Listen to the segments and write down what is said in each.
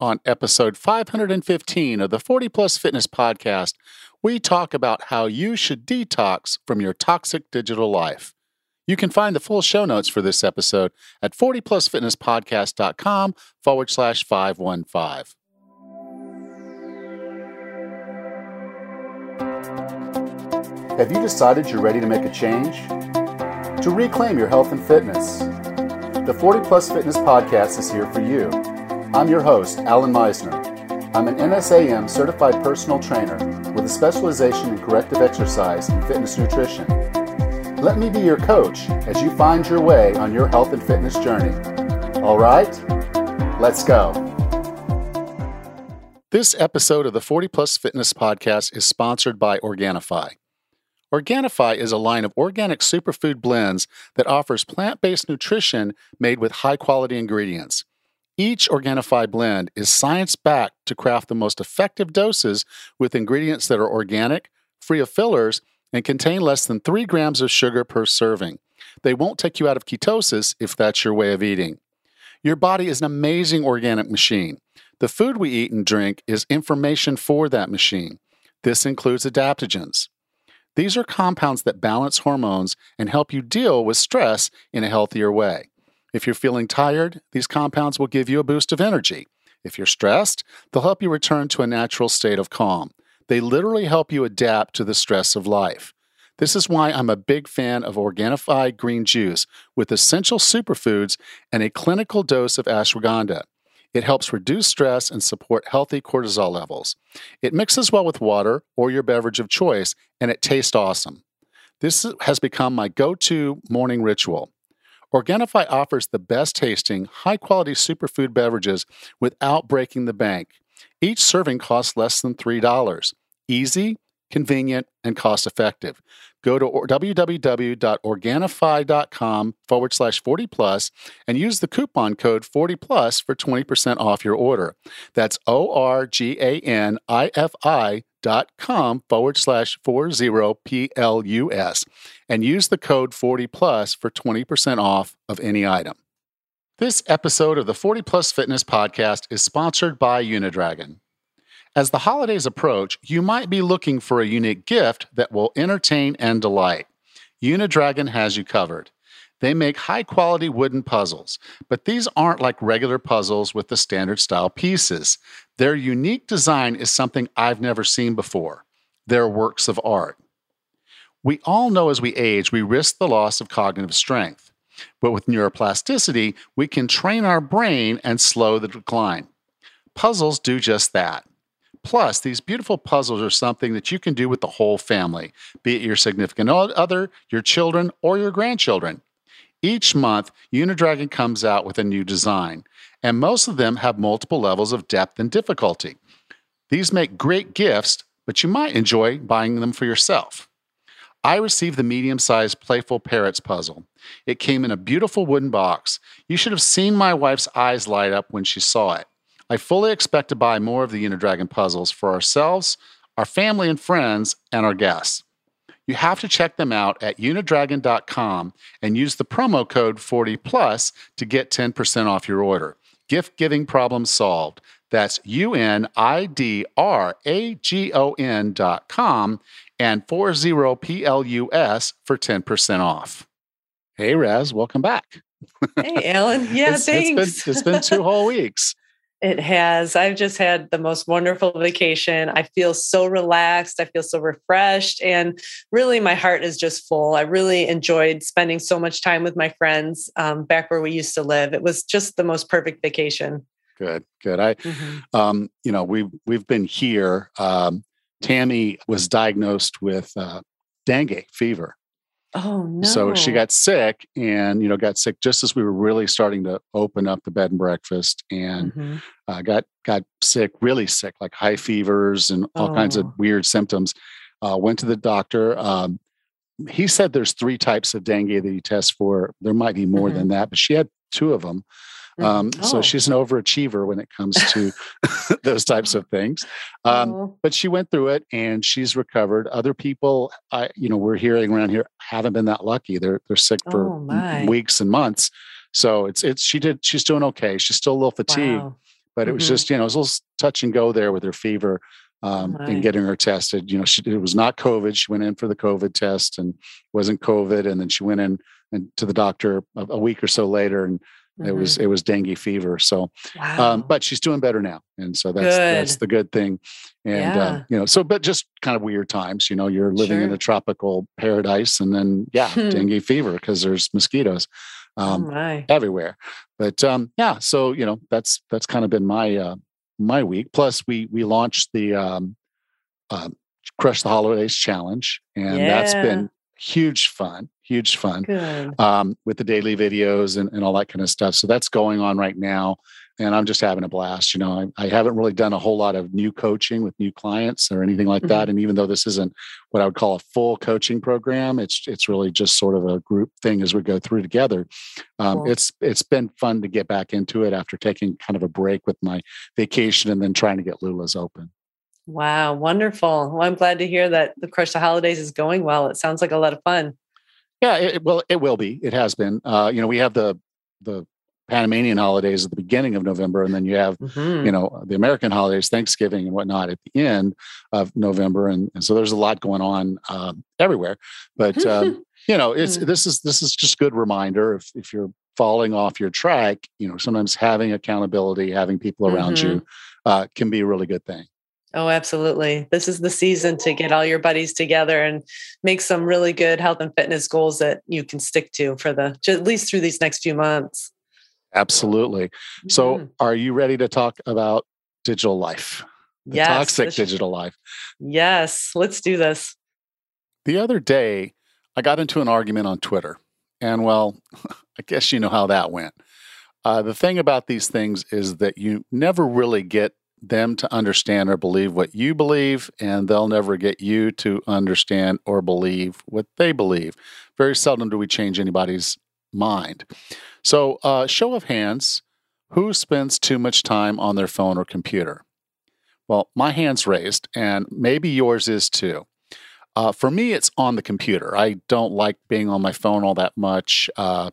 On episode 515 of the 40 Plus Fitness Podcast, we talk about how you should detox from your toxic digital life. You can find the full show notes for this episode at 40plusfitnesspodcast.com forward slash 515. Have you decided you're ready to make a change? To reclaim your health and fitness? The 40 Plus Fitness Podcast is here for you. I'm your host, Allan Misner. I'm an NASM certified personal trainer with a specialization in corrective exercise and fitness nutrition. Let me be your coach as you find your way on your health and fitness journey. All right, let's go. This episode of the 40 Plus Fitness Podcast is sponsored by Organifi. Organifi is a line of organic superfood blends that offers plant based nutrition made with high quality ingredients. Each Organifi blend is science backed to craft the most effective doses with ingredients that are organic, free of fillers, and contain less than 3 grams of sugar per serving. They won't take you out of ketosis if that's your way of eating. Your body is an amazing organic machine. The food we eat and drink is information for that machine. This includes adaptogens. These are compounds that balance hormones and help you deal with stress in a healthier way. If you're feeling tired, these compounds will give you a boost of energy. If you're stressed, they'll help you return to a natural state of calm. They literally help you adapt to the stress of life. This is why I'm a big fan of Organifi green juice with essential superfoods and a clinical dose of ashwagandha. It helps reduce stress and support healthy cortisol levels. It mixes well with water or your beverage of choice, and it tastes awesome. This has become my go to morning ritual. Organifi offers the best tasting, high quality superfood beverages without breaking the bank. Each serving costs less than $3. Easy, convenient, and cost effective. Go to www.organifi.com forward slash 40 plus and use the coupon code 40 plus for 20% off your order. That's O R G A N I F I dot com forward slash 40 plus and use the code 40 plus for 20% off of any item. This episode of the 40 Plus Fitness Podcast is sponsored by Unidragon. As the holidays approach, you might be looking for a unique gift that will entertain and delight. Unidragon has you covered. They make high quality wooden puzzles, but these aren't like regular puzzles with the standard style pieces. Their unique design is something I've never seen before. They're works of art. We all know as we age, we risk the loss of cognitive strength. But with neuroplasticity, we can train our brain and slow the decline. Puzzles do just that. Plus, these beautiful puzzles are something that you can do with the whole family, be it your significant other, your children, or your grandchildren. Each month, Unidragon comes out with a new design, and most of them have multiple levels of depth and difficulty. These make great gifts, but you might enjoy buying them for yourself. I received the medium sized Playful Parrots puzzle. It came in a beautiful wooden box. You should have seen my wife's eyes light up when she saw it. I fully expect to buy more of the Unidragon puzzles for ourselves, our family and friends, and our guests. You have to check them out at unidragon.com and use the promo code 40plus to get 10% off your order. Gift giving problem solved. That's U N I D R A G O N dot com and 40PLUS for 10% off. Hey, Raz, welcome back. Hey, Allan. Yeah, it's, thanks. It's been, it's been two whole weeks. It has. I've just had the most wonderful vacation. I feel so relaxed. I feel so refreshed. And really, my heart is just full. I really enjoyed spending so much time with my friends um, back where we used to live. It was just the most perfect vacation. Good, good. I, mm-hmm. um, you know, we've we've been here. Um, Tammy was diagnosed with uh, dengue fever, Oh no. So she got sick and you know got sick just as we were really starting to open up the bed and breakfast and mm-hmm. uh, got got sick really sick like high fevers and all oh. kinds of oh. weird symptoms. Uh, went to the doctor. Um, he said there's three types of dengue that you test for. There might be more mm-hmm. than that, but she had two of them. Um, oh. So she's an overachiever when it comes to those types of things. Um, oh. But she went through it and she's recovered. Other people, I, you know, we're hearing around here haven't been that lucky. They're they're sick for oh, weeks and months. So it's it's she did she's doing okay. She's still a little fatigued, wow. but it was Mhm. just you know it was a little touch and go there with her fever um, my. and getting her tested. You know, she, it was not COVID. She went in for the COVID test and wasn't COVID, and then she went in and to the doctor a, a week or so later, and it was it was dengue fever. So, Mhm. wow. um, but she's doing better now, and so that's that's the good thing. And Yeah. uh, you know, so but just kind of weird times. You know, you're living in a tropical paradise, and then yeah, dengue fever because there's mosquitoes oh um, my. everywhere. But um, yeah, so you know, that's that's kind of been my uh, my week. Plus, we we launched the um, um, Crush the Holidays challenge, and that's been huge fun, huge fun um, with the daily videos and, and all that kind of stuff. So that's going on right now. And I'm just having a blast. You know, I, I haven't really done a whole lot of new coaching with new clients or anything like that. And even though this isn't what I would call a full coaching program, it's it's really just sort of a group thing as we go through together. Um, Cool. It's it's been fun to get back into it after taking kind of a break with my vacation and then trying to get Lula's open. Wow, wonderful. Well, I'm glad to hear that the Crush the Holidays is going well. It sounds like a lot of fun. Yeah, it, it- well, it will be. It has been. Uh, you know, we have the the Panamanian holidays at the beginning of November, and then you have Mhm. you know the American holidays, Thanksgiving and whatnot at the end of November, and, and so there's a lot going on um, everywhere. But um, you know, it's Mm. this is this is just good reminder if if you're falling off your track, you know, sometimes having accountability, having people around Mm-hmm. you, uh, can be a really good thing. Oh, absolutely. This is the season to get all your buddies together and make some really good health and fitness goals that you can stick to for the at least through these next few months. Absolutely. So, Mhm. are you ready to talk about digital life, the yes, toxic this- digital life? Yes, let's do this. The other day, I got into an argument on Twitter. And well, I guess you know how that went. Uh, the thing about these things is that you never really get them to understand or believe what you believe, and they'll never get you to understand or believe what they believe. Very seldom do we change anybody's mind. So, uh, show of hands who spends too much time on their phone or computer? Well, my hand's raised, and maybe yours is too. Uh, for me, it's on the computer. I don't like being on my phone all that much. Uh,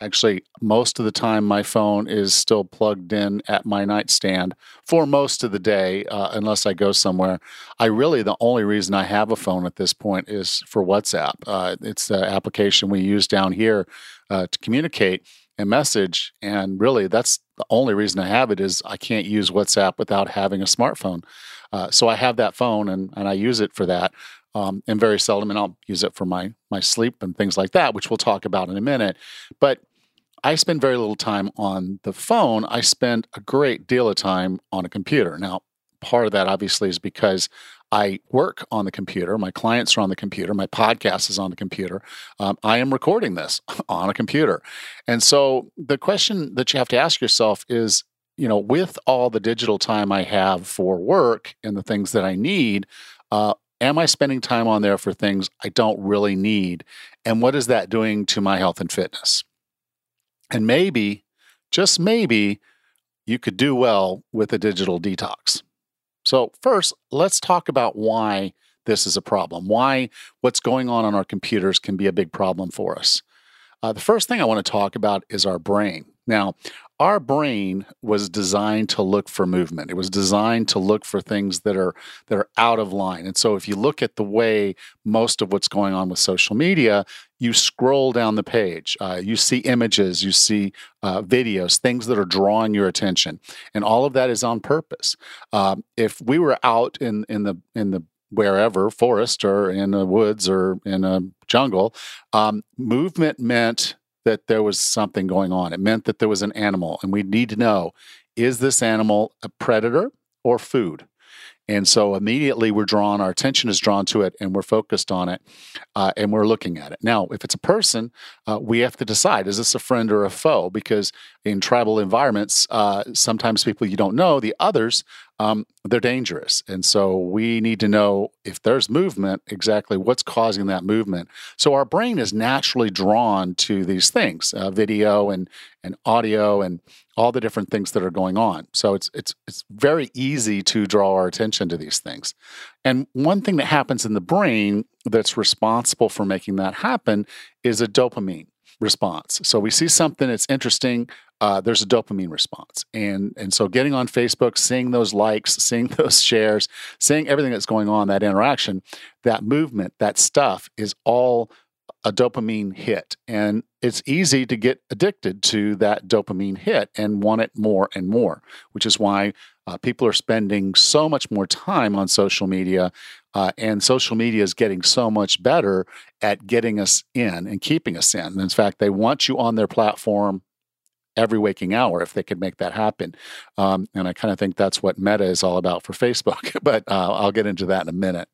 actually, most of the time, my phone is still plugged in at my nightstand for most of the day, uh, unless I go somewhere. I really, the only reason I have a phone at this point is for WhatsApp. Uh, it's the application we use down here uh, to communicate and message. And really, that's the only reason I have it is I can't use WhatsApp without having a smartphone. Uh, so I have that phone and, and I use it for that um, and very seldom, and I'll use it for my my sleep and things like that, which we'll talk about in a minute. But I spend very little time on the phone. I spend a great deal of time on a computer. Now, part of that obviously is because I work on the computer. My clients are on the computer. My podcast is on the computer. Um, I am recording this on a computer. And so the question that you have to ask yourself is, you know, with all the digital time I have for work and the things that I need, uh, am I spending time on there for things I don't really need? And what is that doing to my health and fitness? And maybe, just maybe, you could do well with a digital detox. So, first, let's talk about why this is a problem, why what's going on on our computers can be a big problem for us. Uh, the first thing I want to talk about is our brain. Now, our brain was designed to look for movement. It was designed to look for things that are that are out of line. And so if you look at the way most of what's going on with social media, you scroll down the page, uh, you see images, you see uh, videos, things that are drawing your attention, and all of that is on purpose. Um, if we were out in in the in the wherever forest or in the woods or in a jungle, um, movement meant that there was something going on. It meant that there was an animal, and we need to know is this animal a predator or food? And so immediately we're drawn, our attention is drawn to it, and we're focused on it, uh, and we're looking at it. Now, if it's a person, uh, we have to decide is this a friend or a foe? Because in tribal environments, uh, sometimes people you don't know, the others, um, they're dangerous. And so we need to know if there's movement, exactly what's causing that movement. So our brain is naturally drawn to these things, uh, video and and audio and all the different things that are going on. So it's it's it's very easy to draw our attention to these things. And one thing that happens in the brain that's responsible for making that happen is a dopamine. Response. So we see something that's interesting, uh, there's a dopamine response. And, and so getting on Facebook, seeing those likes, seeing those shares, seeing everything that's going on, that interaction, that movement, that stuff is all a dopamine hit. And it's easy to get addicted to that dopamine hit and want it more and more, which is why uh, people are spending so much more time on social media. Uh, and social media is getting so much better at getting us in and keeping us in. And in fact, they want you on their platform every waking hour if they could make that happen. Um, and I kind of think that's what Meta is all about for Facebook, but uh, I'll get into that in a minute.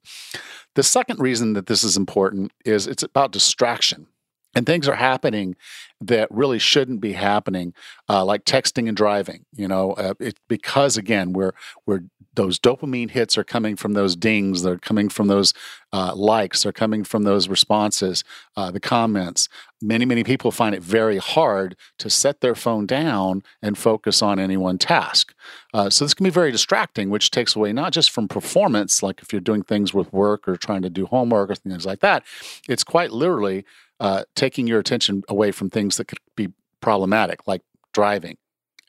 The second reason that this is important is it's about distraction. And things are happening that really shouldn't be happening, uh, like texting and driving. You know, uh, it, because again, we're we're those dopamine hits are coming from those dings, they're coming from those uh, likes, they're coming from those responses, uh, the comments. Many many people find it very hard to set their phone down and focus on any one task. Uh, so this can be very distracting, which takes away not just from performance, like if you're doing things with work or trying to do homework or things like that. It's quite literally uh, taking your attention away from things that could be problematic, like driving.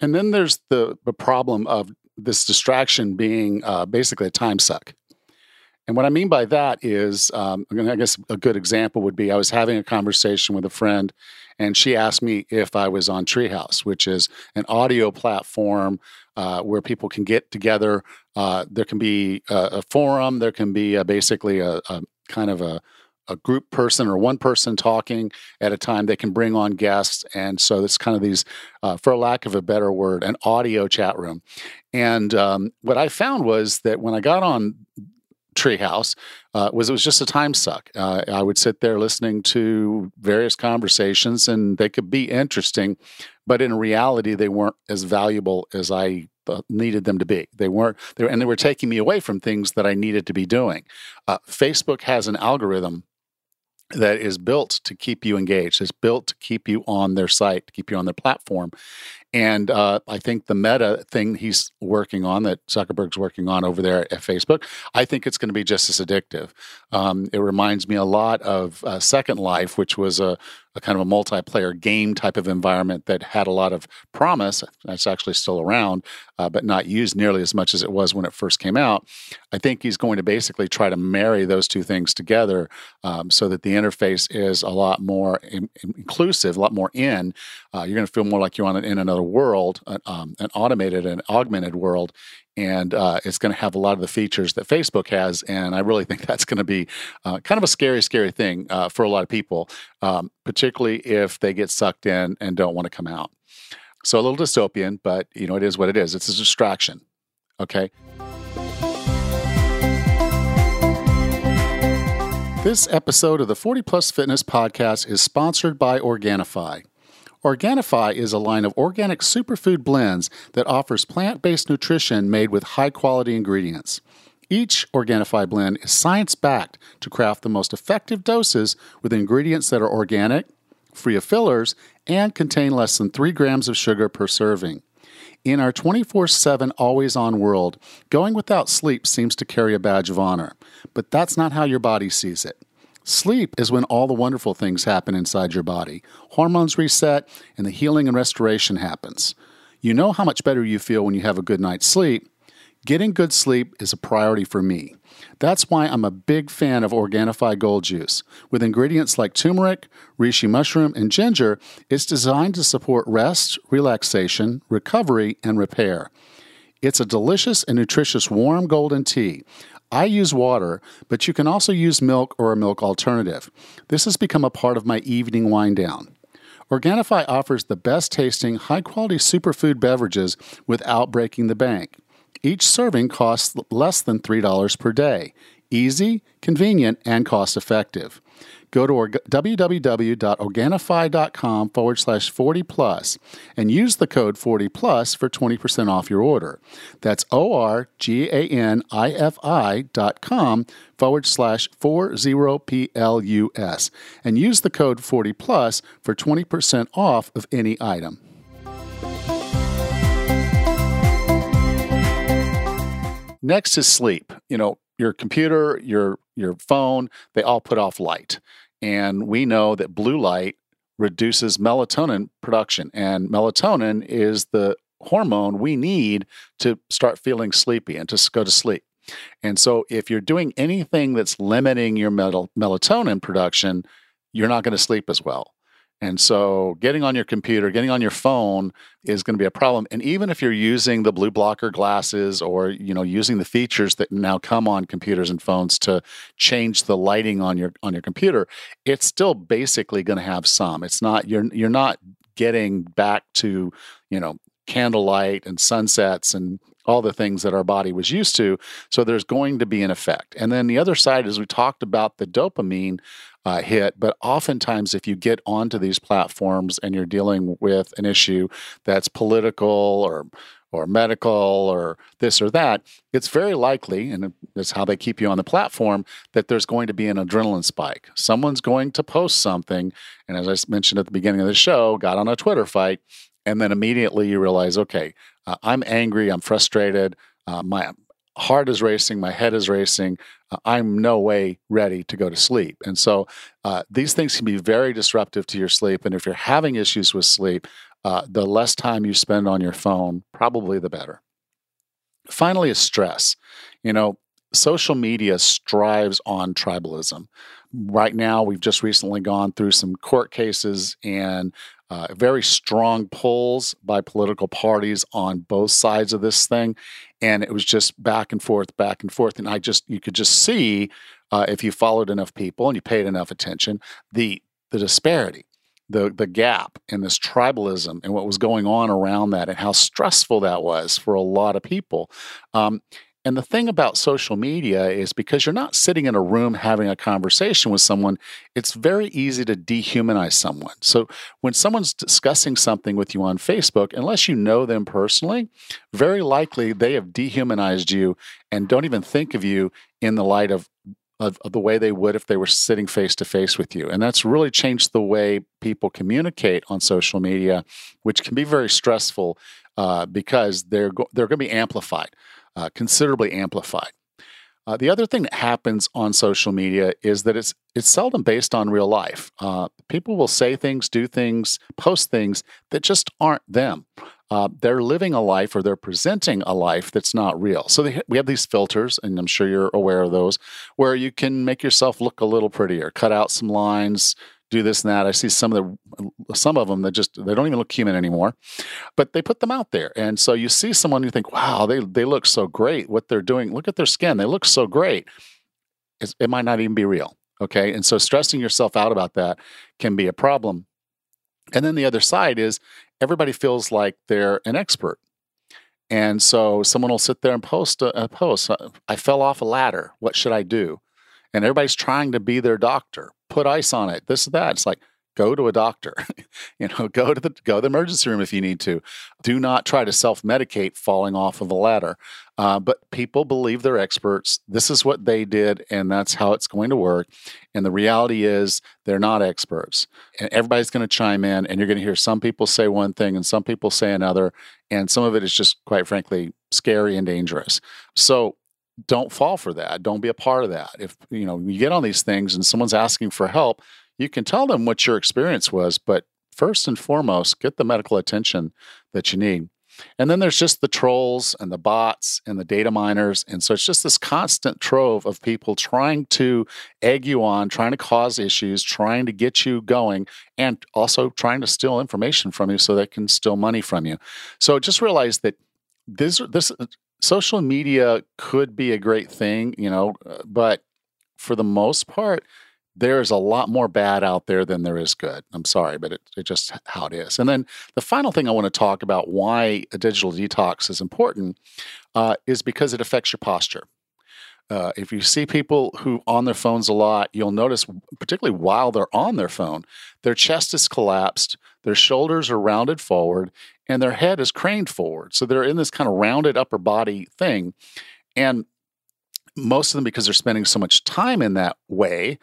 And then there's the, the problem of this distraction being uh, basically a time suck. And what I mean by that is, um, I guess a good example would be I was having a conversation with a friend, and she asked me if I was on Treehouse, which is an audio platform uh, where people can get together. Uh, there can be a, a, forum, there can be a, basically a, a kind of a a group person or one person talking at a time. They can bring on guests. And so it's kind of these, uh, for lack of a better word, an audio chat room. And um, what I found was that when I got on Treehouse, uh, was it was just a time suck. Uh, I would sit there listening to various conversations, and they could be interesting, but in reality, they weren't as valuable as I needed them to be. They weren't, and they were taking me away from things that I needed to be doing. Uh, Facebook has an algorithm that is built to keep you engaged. It's built to keep you on their site, to keep you on their platform. And uh, I think the meta thing he's working on, that Zuckerberg's working on over there at Facebook, I think it's going to be just as addictive. Um, it reminds me a lot of uh, Second Life, which was a, a, kind of a multiplayer game type of environment that had a lot of promise. That's actually still around, uh, but not used nearly as much as it was when it first came out. I think he's going to basically try to marry those two things together um, so that the interface is a lot more in, inclusive, a lot more in. Uh, you're going to feel more like you're on in another world, uh, um, an automated and augmented world, and uh, it's going to have a lot of the features that Facebook has. And I really think that's going to be uh, kind of a scary, scary thing uh, for a lot of people, um, particularly if they get sucked in and don't want to come out. So a little dystopian, but you know it is what it is. It's a distraction. Okay. This episode of the 40 Plus Fitness Podcast is sponsored by Organifi. Organifi is a line of organic superfood blends that offers plant based nutrition made with high quality ingredients. Each Organifi blend is science backed to craft the most effective doses with ingredients that are organic, free of fillers, and contain less than 3 grams of sugar per serving. In our 24 7 always on world, going without sleep seems to carry a badge of honor, but that's not how your body sees it. Sleep is when all the wonderful things happen inside your body. Hormones reset and the healing and restoration happens. You know how much better you feel when you have a good night's sleep. Getting good sleep is a priority for me. That's why I'm a big fan of Organifi Gold Juice. With ingredients like turmeric, reishi mushroom, and ginger, it's designed to support rest, relaxation, recovery, and repair. It's a delicious and nutritious warm golden tea. I use water, but you can also use milk or a milk alternative. This has become a part of my evening wind down. Organifi offers the best tasting, high quality superfood beverages without breaking the bank. Each serving costs less than $3 per day. Easy, convenient, and cost effective. Go to www.organifi.com forward slash 40 plus and use the code 40 plus for 20% off your order. That's O R G A N I F I dot com forward slash 40 P L U S and use the code 40 plus for 20% off of any item. Next is sleep. You know, your computer, your your phone, they all put off light. And we know that blue light reduces melatonin production. And melatonin is the hormone we need to start feeling sleepy and to go to sleep. And so, if you're doing anything that's limiting your mel- melatonin production, you're not going to sleep as well. And so getting on your computer, getting on your phone is going to be a problem. And even if you're using the blue blocker glasses or, you know, using the features that now come on computers and phones to change the lighting on your on your computer, it's still basically going to have some. It's not you're you're not getting back to, you know, candlelight and sunsets and all the things that our body was used to. So there's going to be an effect. And then the other side is we talked about the dopamine uh, hit. But oftentimes, if you get onto these platforms and you're dealing with an issue that's political or or medical or this or that, it's very likely, and it's how they keep you on the platform, that there's going to be an adrenaline spike. Someone's going to post something, and as I mentioned at the beginning of the show, got on a Twitter fight, and then immediately you realize, okay, uh, I'm angry, I'm frustrated, uh, my heart is racing, my head is racing. Uh, I'm no way ready to go to sleep. And so uh, these things can be very disruptive to your sleep. And if you're having issues with sleep, uh, the less time you spend on your phone, probably the better. Finally, is stress. You know, social media strives on tribalism. Right now, we've just recently gone through some court cases and uh, very strong pulls by political parties on both sides of this thing and it was just back and forth back and forth and i just you could just see uh, if you followed enough people and you paid enough attention the the disparity the the gap in this tribalism and what was going on around that and how stressful that was for a lot of people. Um, and the thing about social media is because you're not sitting in a room having a conversation with someone, it's very easy to dehumanize someone. So when someone's discussing something with you on Facebook, unless you know them personally, very likely they have dehumanized you and don't even think of you in the light of of, the way they would if they were sitting face to face with you. And that's really changed the way people communicate on social media, which can be very stressful uh, because they're go- they're going to be amplified uh, considerably amplified. Uh, the other thing that happens on social media is that it's it's seldom based on real life. Uh, people will say things, do things, post things that just aren't them. Uh, they're living a life or they're presenting a life that's not real. So they, we have these filters, and I'm sure you're aware of those, where you can make yourself look a little prettier, cut out some lines, do this and that. I see some of the some of them that just they don't even look human anymore, but they put them out there, and so you see someone you think, wow, they they look so great. What they're doing, look at their skin, they look so great. It's, it might not even be real. Okay, and so stressing yourself out about that can be a problem. And then the other side is everybody feels like they're an expert. And so someone will sit there and post a, a post. I fell off a ladder. What should I do? And everybody's trying to be their doctor put ice on it, this, is that. It's like, go to a doctor. You know go to the go to the emergency room if you need to. Do not try to self-medicate falling off of a ladder. Uh, but people believe they're experts. This is what they did and that's how it's going to work. And the reality is they're not experts. And everybody's going to chime in and you're going to hear some people say one thing and some people say another and some of it is just quite frankly scary and dangerous. So don't fall for that. Don't be a part of that. If you know you get on these things and someone's asking for help, you can tell them what your experience was, but first and foremost, get the medical attention that you need. And then there's just the trolls and the bots and the data miners. And so it's just this constant trove of people trying to egg you on, trying to cause issues, trying to get you going, and also trying to steal information from you so they can steal money from you. So just realize that this, this social media could be a great thing, you know, uh, but for the most part, there's a lot more bad out there than there is good. I'm sorry, but it's it just how it is. And then the final thing I want to talk about why a digital detox is important uh, is because it affects your posture. Uh, if you see people who on their phones a lot, you'll notice, particularly while they're on their phone, their chest is collapsed, their shoulders are rounded forward, and their head is craned forward. So they're in this kind of rounded upper body thing. And most of them, because they're spending so much time in that way,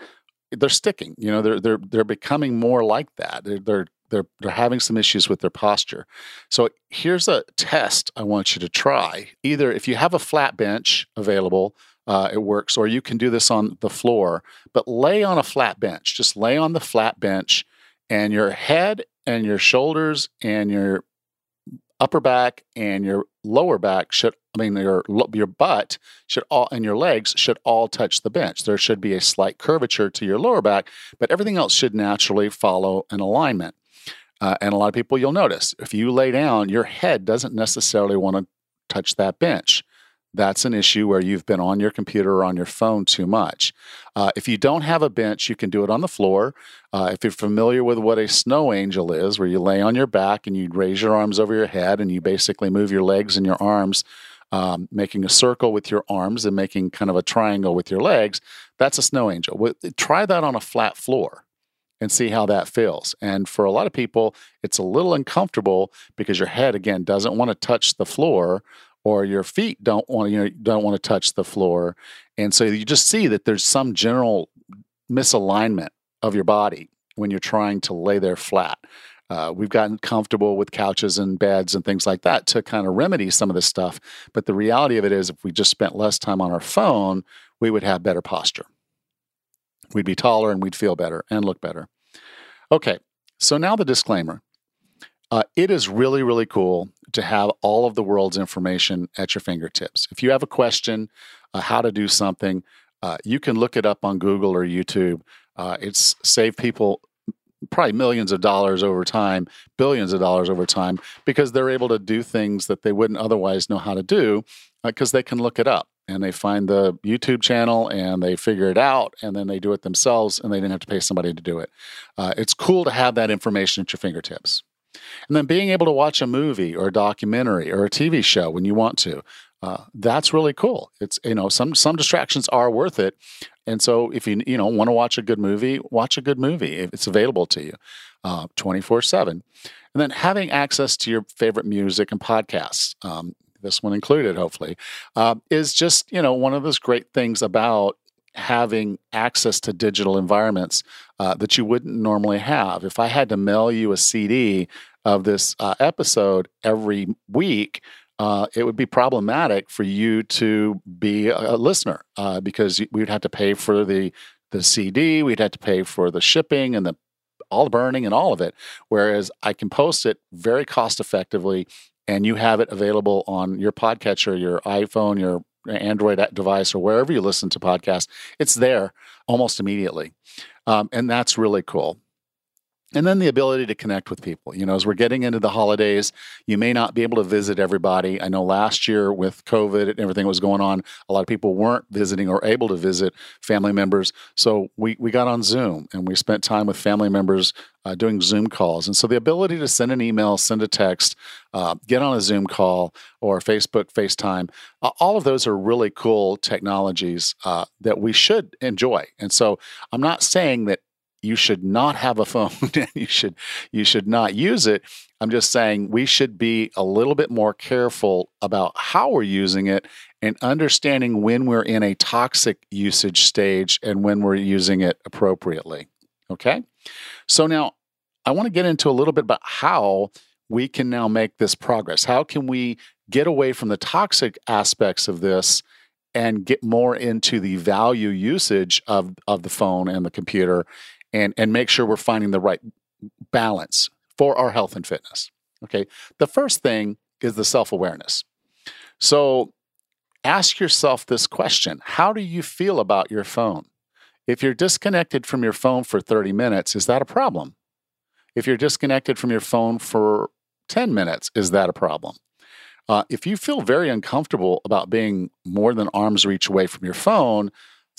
they're sticking. You know, they're they're they're becoming more like that. They're they're they're, they're having some issues with their posture. So here's a test I want you to try. Either if you have a flat bench available, uh, it works, or you can do this on the floor. But lay on a flat bench. Just lay on the flat bench and your head and your shoulders and your upper back and your lower back should I mean your your butt should all and your legs should all touch the bench. There should be a slight curvature to your lower back, but everything else should naturally follow an alignment. Uh, and a lot of people you'll notice if you lay down, your head doesn't necessarily want to touch that bench that's an issue where you've been on your computer or on your phone too much. Uh, if you don't have a bench, you can do it on the floor. Uh, if you're familiar with what a snow angel is, where you lay on your back and you raise your arms over your head and you basically move your legs and your arms, um, making a circle with your arms and making kind of a triangle with your legs, that's a snow angel. Try that on a flat floor and see how that feels. And for a lot of people, it's a little uncomfortable because your head, again, doesn't want to touch the floor or your feet don't want you know don't want to touch the floor. And so you just see that there's some general misalignment of your body when you're trying to lay there flat. Uh, we've gotten comfortable with couches and beds and things like that to kind of remedy some of this stuff but the reality of it is if we just spent less time on our phone we would have better posture. We'd be taller and we'd feel better and look better. Okay so now the disclaimer uh, it is really, really cool to have all of the world's information at your fingertips. If you have a question, uh, how to do something, uh, you can look it up on Google or YouTube. Uh, it's saved people probably millions of dollars over time, billions of dollars over time, because they're able to do things that they wouldn't otherwise know how to do because uh, they can look it up and they find the YouTube channel and they figure it out and then they do it themselves and they didn't have to pay somebody to do it. Uh, it's cool to have that information at your fingertips. And then being able to watch a movie or a documentary or a TV show when you want to. Uh, that's really cool. It's you know some some distractions are worth it, and so if you you know want to watch a good movie, watch a good movie if it's available to you, uh, twenty four seven, and then having access to your favorite music and podcasts. Um, this one included, hopefully, uh, is just you know one of those great things about having access to digital environments uh, that you wouldn't normally have. If I had to mail you a CD of this uh, episode every week, uh, it would be problematic for you to be a, listener uh, because we'd have to pay for the the CD, we'd have to pay for the shipping and the all the burning and all of it. Whereas I can post it very cost effectively, and you have it available on your podcatcher, your iPhone, your Android device, or wherever you listen to podcasts. It's there almost immediately, um, and that's really cool and then the ability to connect with people. You know, as we're getting into the holidays, you may not be able to visit everybody. I know last year with COVID and everything that was going on, a lot of people weren't visiting or able to visit family members. So we, we got on Zoom and we spent time with family members uh, doing Zoom calls. And so the ability to send an email, send a text, uh, get on a Zoom call or Facebook, FaceTime, uh, all of those are really cool technologies uh, that we should enjoy. And so I'm not saying that you should not have a phone and you should you should not use it. I'm just saying we should be a little bit more careful about how we're using it and understanding when we're in a toxic usage stage and when we're using it appropriately okay? So now i want to get into a little bit about how we can now make this progress. How can we get away from the toxic aspects of this and get more into the value usage of, of the phone and the computer and and make sure we're finding the right balance for our health and fitness. Okay. The first thing is the self-awareness. So ask yourself this question. How do you feel about your phone? If you're disconnected from your phone for 30 minutes, is that a problem? If you're disconnected from your phone for 10 minutes, is that a problem? Uh, if you feel very uncomfortable about being more than arm's reach away from your phone,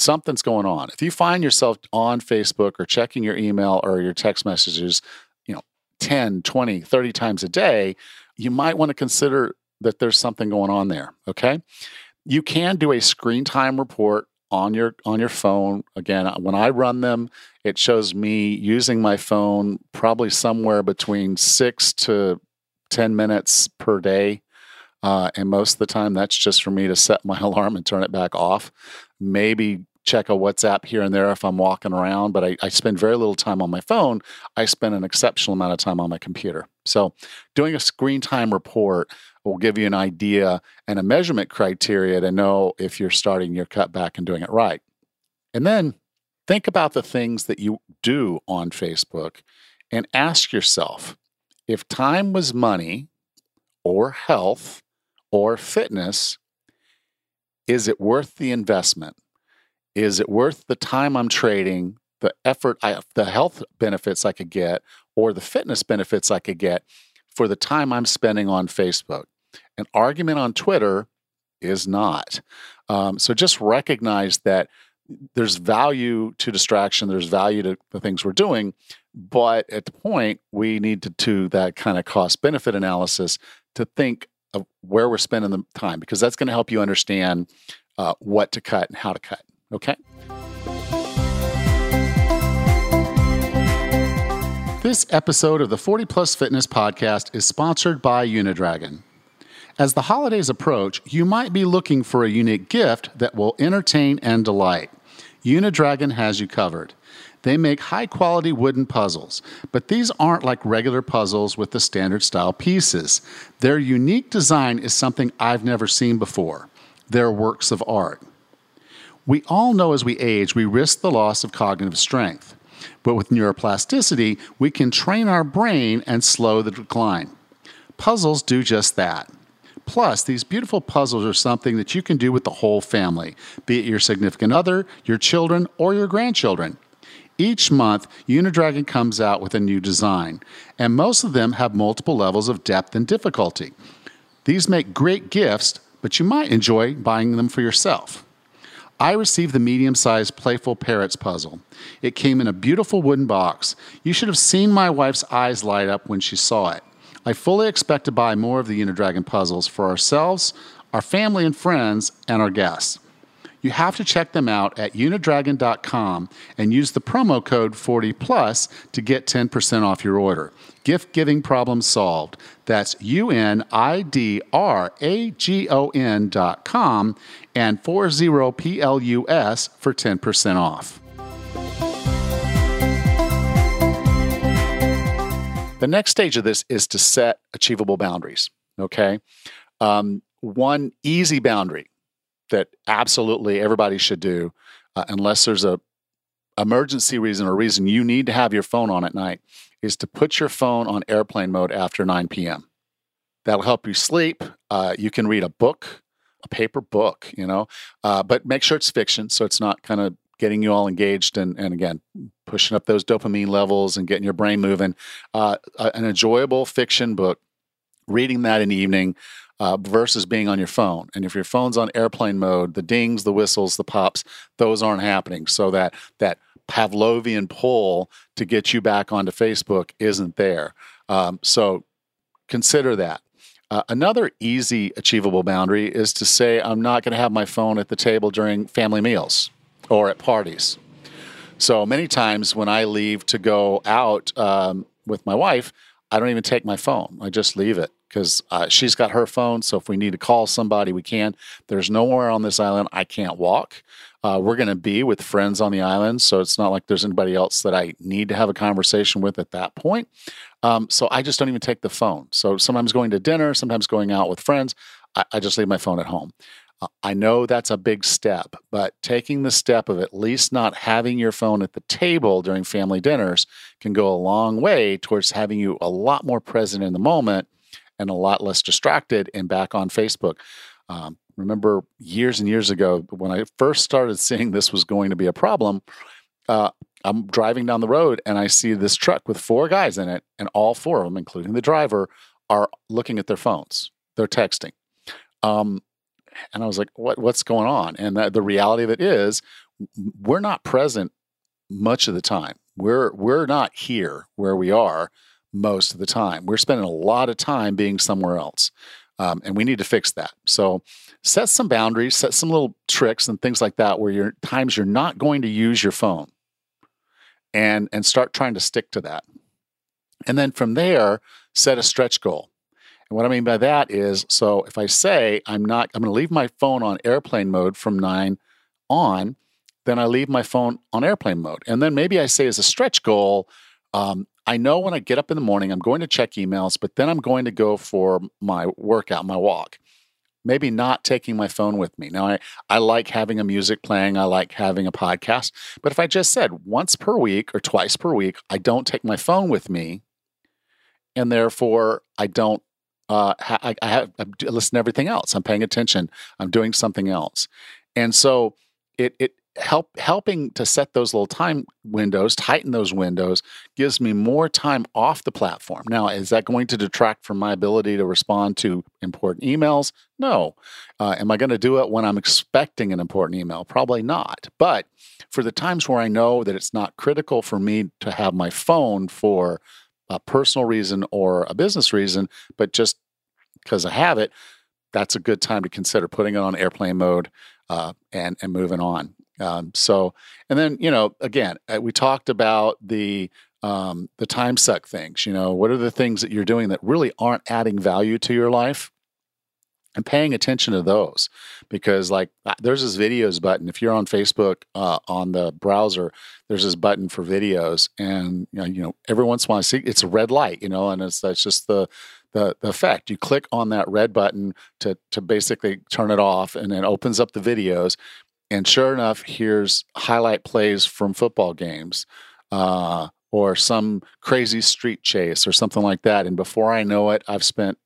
something's going on. If you find yourself on Facebook or checking your email or your text messages, you know, 10, 20, 30 times a day, you might want to consider that there's something going on there, okay? You can do a screen time report on your on your phone. Again, when I run them, it shows me using my phone probably somewhere between 6 to 10 minutes per day. Uh, and most of the time, that's just for me to set my alarm and turn it back off. Maybe check a WhatsApp here and there if I'm walking around, but I, I, spend very little time on my phone. I spend an exceptional amount of time on my computer. So, doing a screen time report will give you an idea and a measurement criteria to know if you're starting your cutback and doing it right. And then think about the things that you do on Facebook and ask yourself if time was money or health or fitness, is it worth the investment? Is it worth the time I'm trading, the effort, I, the health benefits I could get, or the fitness benefits I could get for the time I'm spending on Facebook? An argument on Twitter is not. Um, so just recognize that there's value to distraction, there's value to the things we're doing, but at the point we need to do that kind of cost benefit analysis to think of where we're spending the time because that's going to help you understand uh, what to cut and how to cut. Okay. This episode of the 40 Plus Fitness Podcast is sponsored by Unidragon. As the holidays approach, you might be looking for a unique gift that will entertain and delight. Unidragon has you covered. They make high quality wooden puzzles, but these aren't like regular puzzles with the standard style pieces. Their unique design is something I've never seen before. They're works of art. We all know as we age, we risk the loss of cognitive strength. But with neuroplasticity, we can train our brain and slow the decline. Puzzles do just that. Plus, these beautiful puzzles are something that you can do with the whole family, be it your significant other, your children, or your grandchildren. Each month, Unidragon comes out with a new design, and most of them have multiple levels of depth and difficulty. These make great gifts, but you might enjoy buying them for yourself. I received the medium sized Playful Parrots puzzle. It came in a beautiful wooden box. You should have seen my wife's eyes light up when she saw it. I fully expect to buy more of the Unidragon puzzles for ourselves, our family and friends, and our guests you have to check them out at unidragon.com and use the promo code 40plus to get 10% off your order. Gift giving problem solved. That's U N I D R A G O N dot com and 40PLUS for 10% off. The next stage of this is to set achievable boundaries. Okay. Um, one easy boundary that absolutely everybody should do, uh, unless there's a emergency reason or reason you need to have your phone on at night, is to put your phone on airplane mode after 9 p.m. That'll help you sleep. Uh, you can read a book, a paper book, you know, uh, but make sure it's fiction so it's not kind of getting you all engaged and, and again, pushing up those dopamine levels and getting your brain moving. Uh, an enjoyable fiction book, reading that in the evening uh, versus being on your phone. And if your phone's on airplane mode, the dings, the whistles, the pops, those aren't happening. So that that Pavlovian pull to get you back onto Facebook isn't there. Um, so consider that. Uh, another easy achievable boundary is to say I'm not going to have my phone at the table during family meals or at parties. So many times when I leave to go out um, with my wife, I don't even take my phone. I just leave it because uh, she's got her phone. So if we need to call somebody, we can. There's nowhere on this island I can't walk. Uh, we're going to be with friends on the island, so it's not like there's anybody else that I need to have a conversation with at that point. Um, so I just don't even take the phone. So sometimes going to dinner, sometimes going out with friends, I, I just leave my phone at home. Uh, I know that's a big step, but taking the step of at least not having your phone at the table during family dinners can go a long way towards having you a lot more present in the moment and a lot less distracted and back on Facebook. Um, remember years and years ago when I first started seeing this was going to be a problem. Uh, I'm driving down the road and I see this truck with four guys in it, and all four of them, including the driver, are looking at their phones. They're texting. Um, and I was like, "What? What's going on?" And the, the reality of it is, we're not present much of the time. We're we're not here where we are most of the time. We're spending a lot of time being somewhere else. Um, and we need to fix that. So set some boundaries, set some little tricks and things like that where you're times you're not going to use your phone and and start trying to stick to that. And then from there, set a stretch goal. And what I mean by that is so if I say I'm not I'm going to leave my phone on airplane mode from 9 on, then I leave my phone on airplane mode. And then maybe I say as a stretch goal, um, I know when I get up in the morning, I'm going to check emails, but then I'm going to go for my workout, my walk. Maybe not taking my phone with me. Now, I, I like having a music playing, I like having a podcast. But if I just said once per week or twice per week, I don't take my phone with me, and therefore I don't. Uh, I, I have I listen to everything else. I'm paying attention. I'm doing something else, and so it it help helping to set those little time windows, tighten those windows, gives me more time off the platform. Now, is that going to detract from my ability to respond to important emails? No. Uh, am I going to do it when I'm expecting an important email? Probably not. But for the times where I know that it's not critical for me to have my phone for a personal reason or a business reason, but just because I have it, that's a good time to consider putting it on airplane mode uh, and and moving on. Um, so, and then you know, again, uh, we talked about the um, the time suck things. You know, what are the things that you're doing that really aren't adding value to your life? And paying attention to those, because like there's this videos button. If you're on Facebook uh, on the browser, there's this button for videos, and you know, you know, every once in a while, I see it's a red light, you know, and it's that's just the the, the effect. You click on that red button to to basically turn it off, and it opens up the videos. And sure enough, here's highlight plays from football games uh, or some crazy street chase or something like that. And before I know it, I've spent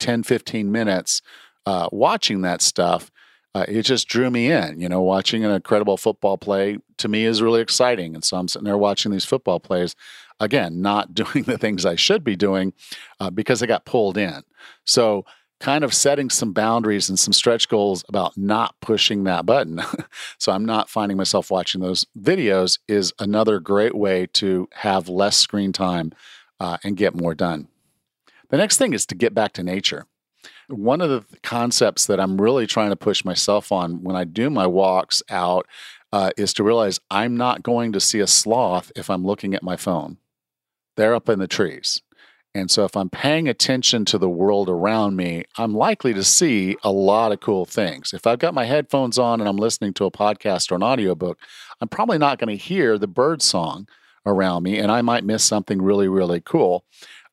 10, 15 minutes uh, watching that stuff. Uh, it just drew me in. You know, watching an incredible football play to me is really exciting. And so I'm sitting there watching these football plays. Again, not doing the things I should be doing uh, because I got pulled in. So kind of setting some boundaries and some stretch goals about not pushing that button. so I'm not finding myself watching those videos is another great way to have less screen time uh, and get more done. The next thing is to get back to nature. One of the concepts that I'm really trying to push myself on when I do my walks out uh, is to realize I'm not going to see a sloth if I'm looking at my phone. They're up in the trees. And so if I'm paying attention to the world around me, I'm likely to see a lot of cool things. If I've got my headphones on and I'm listening to a podcast or an audiobook, I'm probably not going to hear the bird song around me and I might miss something really really cool.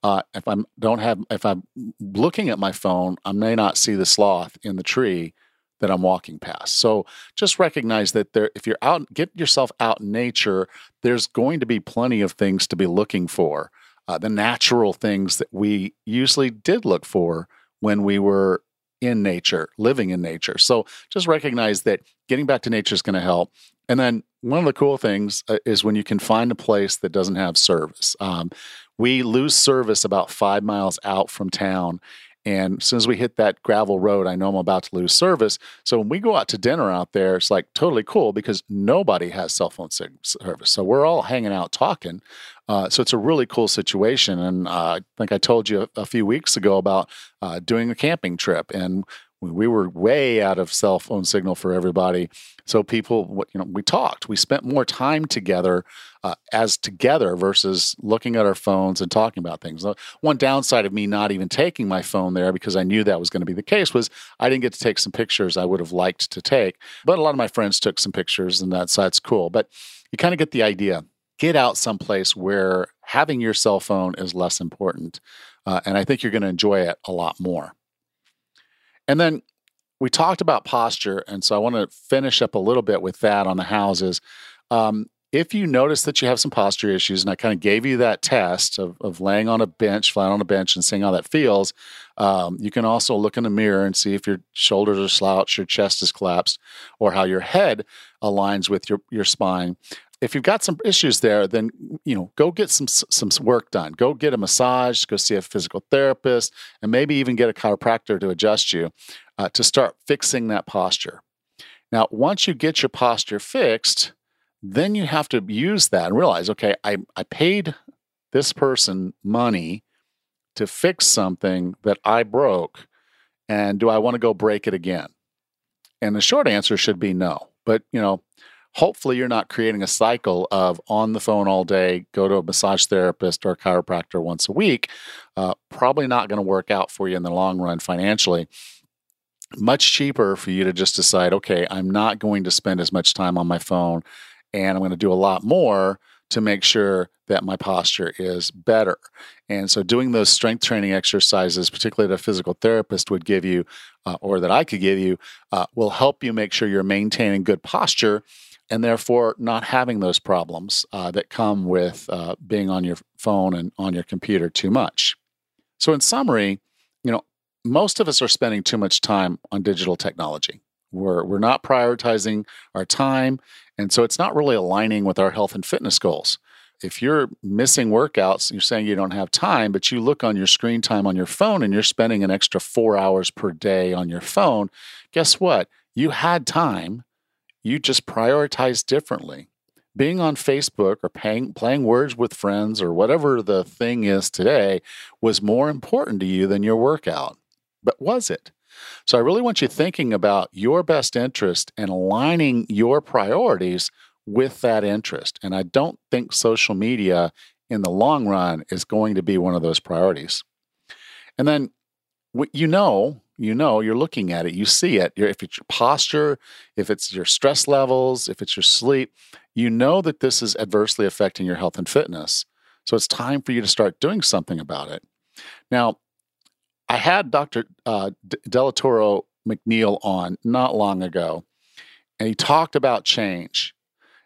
Uh, if I'm don't have if I'm looking at my phone, I may not see the sloth in the tree that I'm walking past. So just recognize that there if you're out get yourself out in nature, there's going to be plenty of things to be looking for uh, the natural things that we usually did look for when we were in nature, living in nature. So just recognize that getting back to nature is going to help. And then one of the cool things uh, is when you can find a place that doesn't have service. Um, we lose service about five miles out from town. And as soon as we hit that gravel road, I know I'm about to lose service. So when we go out to dinner out there, it's like totally cool because nobody has cell phone service. So we're all hanging out talking. Uh, so it's a really cool situation. And uh, I think I told you a, a few weeks ago about uh, doing a camping trip. And we were way out of cell phone signal for everybody. So people, you know, we talked. We spent more time together uh, as together versus looking at our phones and talking about things. One downside of me not even taking my phone there because I knew that was going to be the case was I didn't get to take some pictures I would have liked to take. But a lot of my friends took some pictures, and that's that's cool. But you kind of get the idea. Get out someplace where having your cell phone is less important, uh, and I think you're going to enjoy it a lot more. And then we talked about posture. And so I want to finish up a little bit with that on the houses. Um, if you notice that you have some posture issues, and I kind of gave you that test of, of laying on a bench, flat on a bench, and seeing how that feels, um, you can also look in the mirror and see if your shoulders are slouched, your chest is collapsed, or how your head aligns with your, your spine if you've got some issues there, then you know go get some some work done. Go get a massage. Go see a physical therapist, and maybe even get a chiropractor to adjust you uh, to start fixing that posture. Now, once you get your posture fixed, then you have to use that and realize, okay, I I paid this person money to fix something that I broke, and do I want to go break it again? And the short answer should be no. But you know hopefully you're not creating a cycle of on the phone all day, go to a massage therapist or a chiropractor once a week. Uh, probably not going to work out for you in the long run financially. Much cheaper for you to just decide, okay, I'm not going to spend as much time on my phone and I'm going to do a lot more to make sure that my posture is better. And so, doing those strength training exercises, particularly that a physical therapist would give you, uh, or that I could give you, uh, will help you make sure you're maintaining good posture and therefore not having those problems uh, that come with uh, being on your phone and on your computer too much. So, in summary, you know, most of us are spending too much time on digital technology. We're, we're not prioritizing our time. And so it's not really aligning with our health and fitness goals. If you're missing workouts, you're saying you don't have time, but you look on your screen time on your phone and you're spending an extra four hours per day on your phone, guess what? You had time, you just prioritize differently. Being on Facebook or paying, playing words with friends or whatever the thing is today was more important to you than your workout. But was it? So I really want you thinking about your best interest and aligning your priorities with that interest. And I don't think social media in the long run is going to be one of those priorities. And then what you know, you know, you're looking at it, you see it. If it's your posture, if it's your stress levels, if it's your sleep, you know that this is adversely affecting your health and fitness. So it's time for you to start doing something about it. Now, I had Dr. Uh, Delatorro McNeal on not long ago, and he talked about change.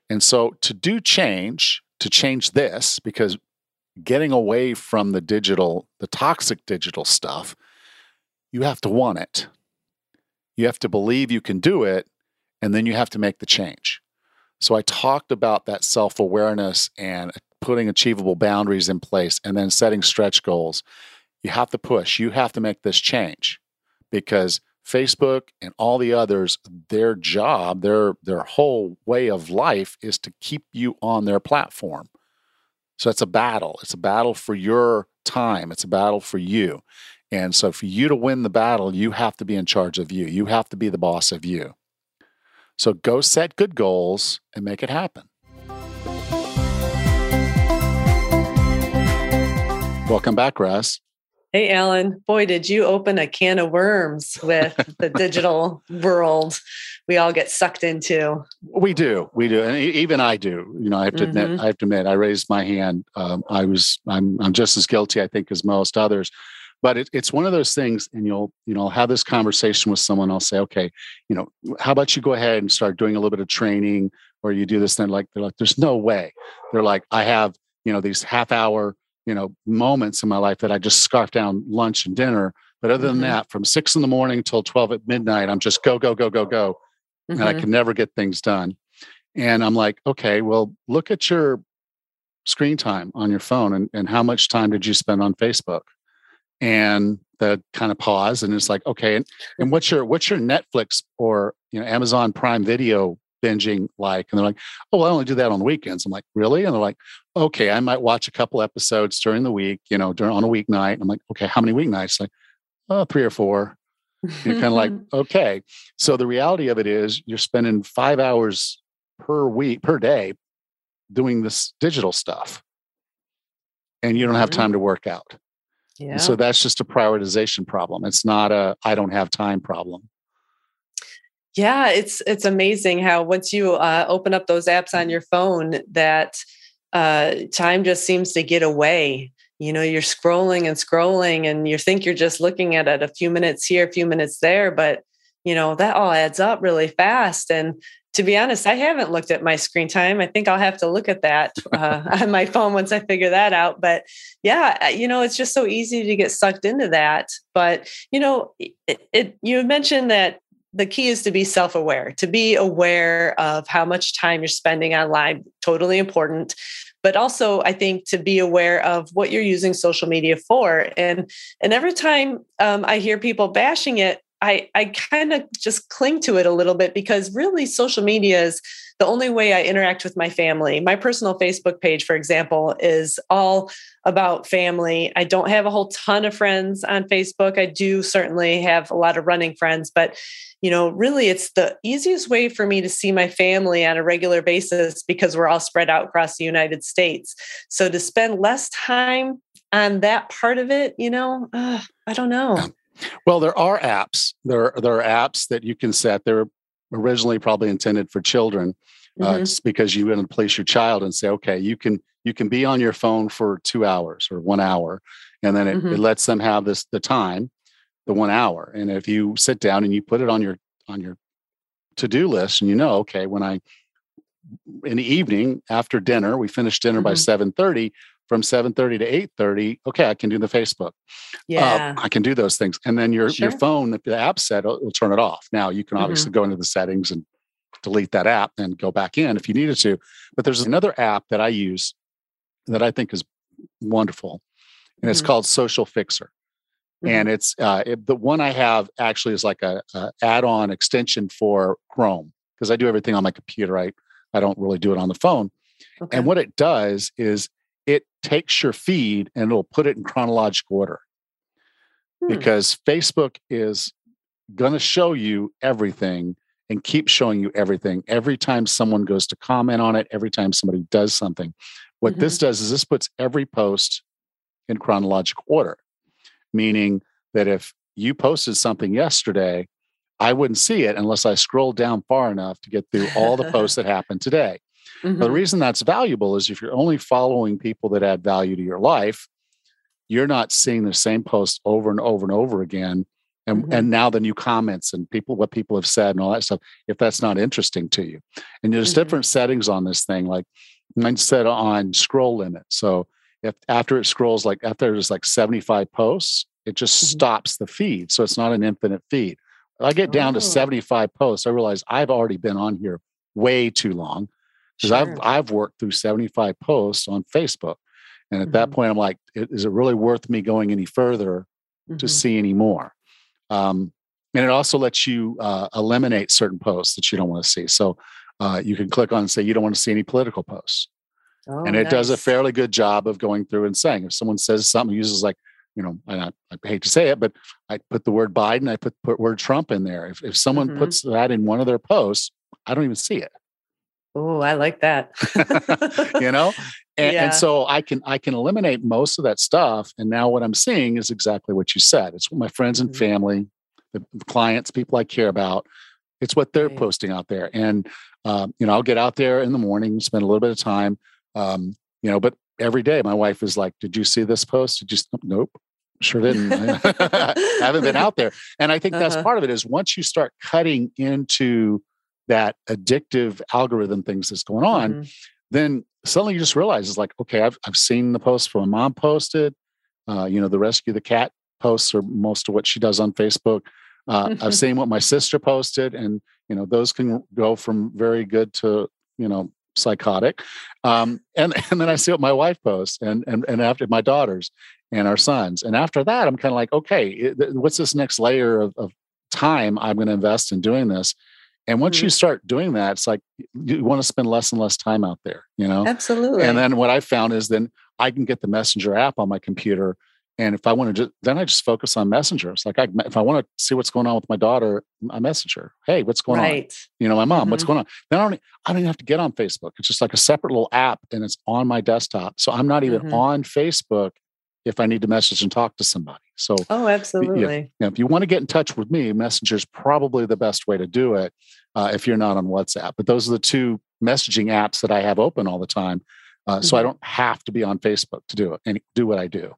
And so to do change, to change this, because getting away from the digital, the toxic digital stuff, you have to want it. You have to believe you can do it, and then you have to make the change. So I talked about that self awareness and putting achievable boundaries in place and then setting stretch goals you have to push, you have to make this change because Facebook and all the others, their job, their their whole way of life is to keep you on their platform. So it's a battle. It's a battle for your time. It's a battle for you. And so for you to win the battle, you have to be in charge of you. You have to be the boss of you. So go set good goals and make it happen. Welcome back, Russ. Hey, Allan, boy, did you open a can of worms with the digital world we all get sucked into. We do. We do. And even I do. You know, I have to mm-hmm. admit, I have to admit, I raised my hand. Um, I was, I'm, I'm just as guilty, I think, as most others. But it, it's one of those things, and you'll, you know, have this conversation with someone. I'll say, okay, you know, how about you go ahead and start doing a little bit of training, or you do this. Then, like, they're like, there's no way. They're like, I have, you know, these half hour you know moments in my life that I just scarf down lunch and dinner. But other than mm-hmm. that, from six in the morning till twelve at midnight, I'm just go go go go go, mm-hmm. and I mm-hmm. can never get things done. And I'm like, okay, well, look at your screen time on your phone and, and how much time did you spend on Facebook? And the kind of pause and it's like, okay, and, and what's your what's your Netflix or you know Amazon Prime Video binging like? And they're like, oh, well, I only do that on the weekends. I'm like, really? And they're like, okay, I might watch a couple episodes during the week, you know, during on a weeknight. I'm like, okay, how many weeknights? Like, oh, three or four. You're kind of like, okay. So the reality of it is you're spending five hours per week, per day doing this digital stuff. And you don't have time to work out. Yeah. so that's just a prioritization problem. It's not a I don't have time problem. Yeah, it's it's amazing how once you uh, open up those apps on your phone, that uh, time just seems to get away. You know, you're scrolling and scrolling, and you think you're just looking at it a few minutes here, a few minutes there, but you know that all adds up really fast. And to be honest, I haven't looked at my screen time. I think I'll have to look at that uh, on my phone once I figure that out. But yeah, you know, it's just so easy to get sucked into that. But you know, it, it, you mentioned that the key is to be self aware, to be aware of how much time you're spending online, totally important. But also, I think to be aware of what you're using social media for. And, and every time um, I hear people bashing it, I, I kind of just cling to it a little bit because really social media is the only way I interact with my family. My personal Facebook page, for example, is all about family. I don't have a whole ton of friends on Facebook. I do certainly have a lot of running friends, but you know, really it's the easiest way for me to see my family on a regular basis because we're all spread out across the United States. So to spend less time on that part of it, you know, uh, I don't know. Well, there are apps. There are, there are apps that you can set. They're originally probably intended for children, uh, mm-hmm. just because you going to place your child and say, okay, you can you can be on your phone for two hours or one hour, and then it, mm-hmm. it lets them have this the time, the one hour. And if you sit down and you put it on your on your to do list, and you know, okay, when I in the evening after dinner, we finish dinner mm-hmm. by seven thirty. From seven thirty to eight thirty, okay, I can do the Facebook. Uh, yeah, uh, I can do those things, and then your sure. your phone, the app set will, will turn it off. Now you can obviously mm-hmm. go into the settings and delete that app and go back in if you needed to. But there's another app that I use that I think is wonderful, and mm-hmm. it's called Social Fixer. Mm-hmm. And it's uh, it, the one I have actually is like a, a add-on extension for Chrome because I do everything on my computer. I I don't really do it on the phone. Okay. And what it does is it takes your feed and it'll put it in chronological order hmm. because Facebook is going to show you everything and keep showing you everything every time someone goes to comment on it, every time somebody does something. What mm-hmm. this does is this puts every post in chronological order, meaning that if you posted something yesterday, I wouldn't see it unless I scrolled down far enough to get through all the posts that happened today. Mm-hmm. the reason that's valuable is if you're only following people that add value to your life, you're not seeing the same post over and over and over again and mm-hmm. and now the new comments and people what people have said and all that stuff if that's not interesting to you and there's mm-hmm. different settings on this thing like mine set on scroll limit so if after it scrolls like after there's like 75 posts it just mm-hmm. stops the feed so it's not an infinite feed i get down oh. to 75 posts i realize i've already been on here way too long because sure. i've i've worked through 75 posts on facebook and at that mm-hmm. point i'm like is it really worth me going any further to mm-hmm. see any more um, and it also lets you uh, eliminate certain posts that you don't want to see. So uh, you can click on and say you don't want to see any political posts. Oh, and it nice. does a fairly good job of going through and saying if someone says something, uses like, you know, I, I hate to say it, but I put the word Biden, I put put word Trump in there. If if someone mm-hmm. puts that in one of their posts, I don't even see it. Oh, I like that. you know, and, yeah. and, so I can I can eliminate most of that stuff. And now what I'm seeing is exactly what you said. It's what my friends and mm-hmm. family, the, clients, people I care about. It's what they're right. posting out there. And um, you know, I'll get out there in the morning, spend a little bit of time. Um, you know, but every day my wife is like, "Did you see this post? Did you?" Nope. Sure didn't. I haven't been out there. And I think that's uh-huh. part of it is once you start cutting into that addictive algorithm things that's going on, mm-hmm. then suddenly you just realize it's like, okay, I've, I've seen the posts from my mom posted, uh, you know, the rescue the cat posts are most of what she does on Facebook. Uh, I've seen what my sister posted, and you know, those can go from very good to you know psychotic. Um, and and then I see what my wife posts, and and and after my daughters and our sons, and after that, I'm kind of like, okay, what's this next layer of, of time I'm going to invest in doing this? And once mm-hmm. you start doing that, it's like you want to spend less and less time out there, you know? Absolutely. And then what I found is then I can get the messenger app on my computer. And if I want to just, then I just focus on Messenger. It's Like I, if I want to see what's going on with my daughter, I message her. Hey, what's going right. on? You know, my mom, mm-hmm. what's going on? Then I don't, I don't even have to get on Facebook. It's just like a separate little app and it's on my desktop. So I'm not even mm-hmm. on Facebook if I need to message and talk to somebody. So, oh, absolutely. Yeah, if you want to get in touch with me, Messenger is probably the best way to do it uh, if you're not on WhatsApp. But those are the two messaging apps that I have open all the time. Uh, mm-hmm. So I mm-hmm. don't have to be on Facebook to do it and do what I do.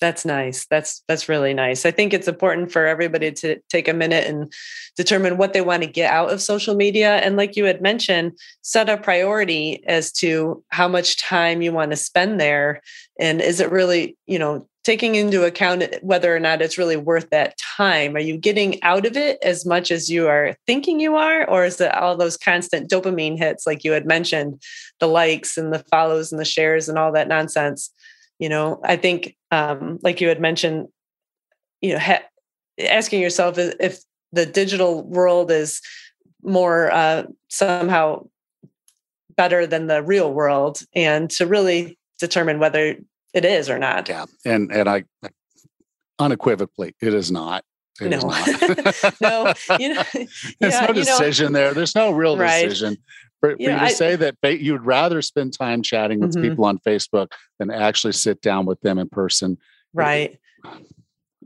That's nice. That's that's really nice. I think it's important for everybody to take a minute and determine what they want to get out of social media and like you had mentioned, set a priority as to how much time you want to spend there and is it really, you know, taking into account whether or not it's really worth that time. Are you getting out of it as much as you are thinking you are or is it all those constant dopamine hits like you had mentioned, the likes and the follows and the shares and all that nonsense? you know i think um, like you had mentioned you know ha- asking yourself if the digital world is more uh, somehow better than the real world and to really determine whether it is or not yeah and and i unequivocally it is not it no. no, you know, there's yeah, no decision you know, there. There's no real right. decision. For, for you, to I, say that you'd rather spend time chatting with mm-hmm. people on Facebook than actually sit down with them in person. Right.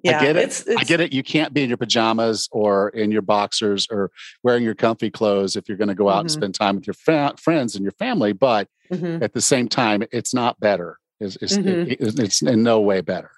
Yeah, I get it. It's, it's, I get it. You can't be in your pajamas or in your boxers or wearing your comfy clothes if you're going to go out and Mhm. spend time with your fa- friends and your family. But Mhm. at the same time, it's not better. It's, it's, Mhm. it- it- it's in no way better.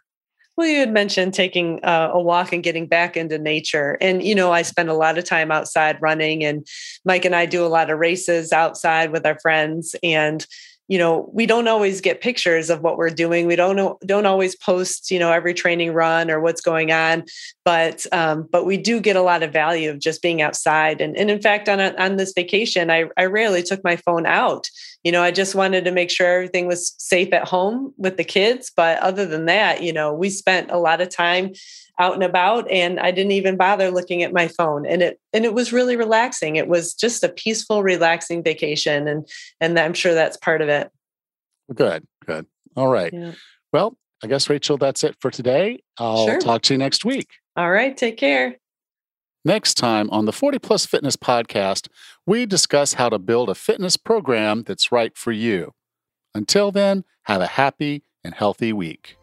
Well, you had mentioned taking uh, a walk and getting back into nature. And, you know, I spend a lot of time outside running, and Mike and I do a lot of races outside with our friends. And, you know, we don't always get pictures of what we're doing. We don't don't always post, you know, every training run or what's going on, but um, but we do get a lot of value of just being outside. And, and in fact, on a, on this vacation, I I rarely took my phone out. You know, I just wanted to make sure everything was safe at home with the kids. But other than that, you know, we spent a lot of time out and about and I didn't even bother looking at my phone and it and it was really relaxing. It was just a peaceful, relaxing vacation and and I'm sure that's part of it. Good, good. All right. Yeah. Well, I guess, Rachel, that's it for today. I'll Sure. talk to you next week. All right, take care. Next time on the 40 Plus Fitness Podcast, we discuss how to build a fitness program that's right for you. Until then, have a happy and healthy week.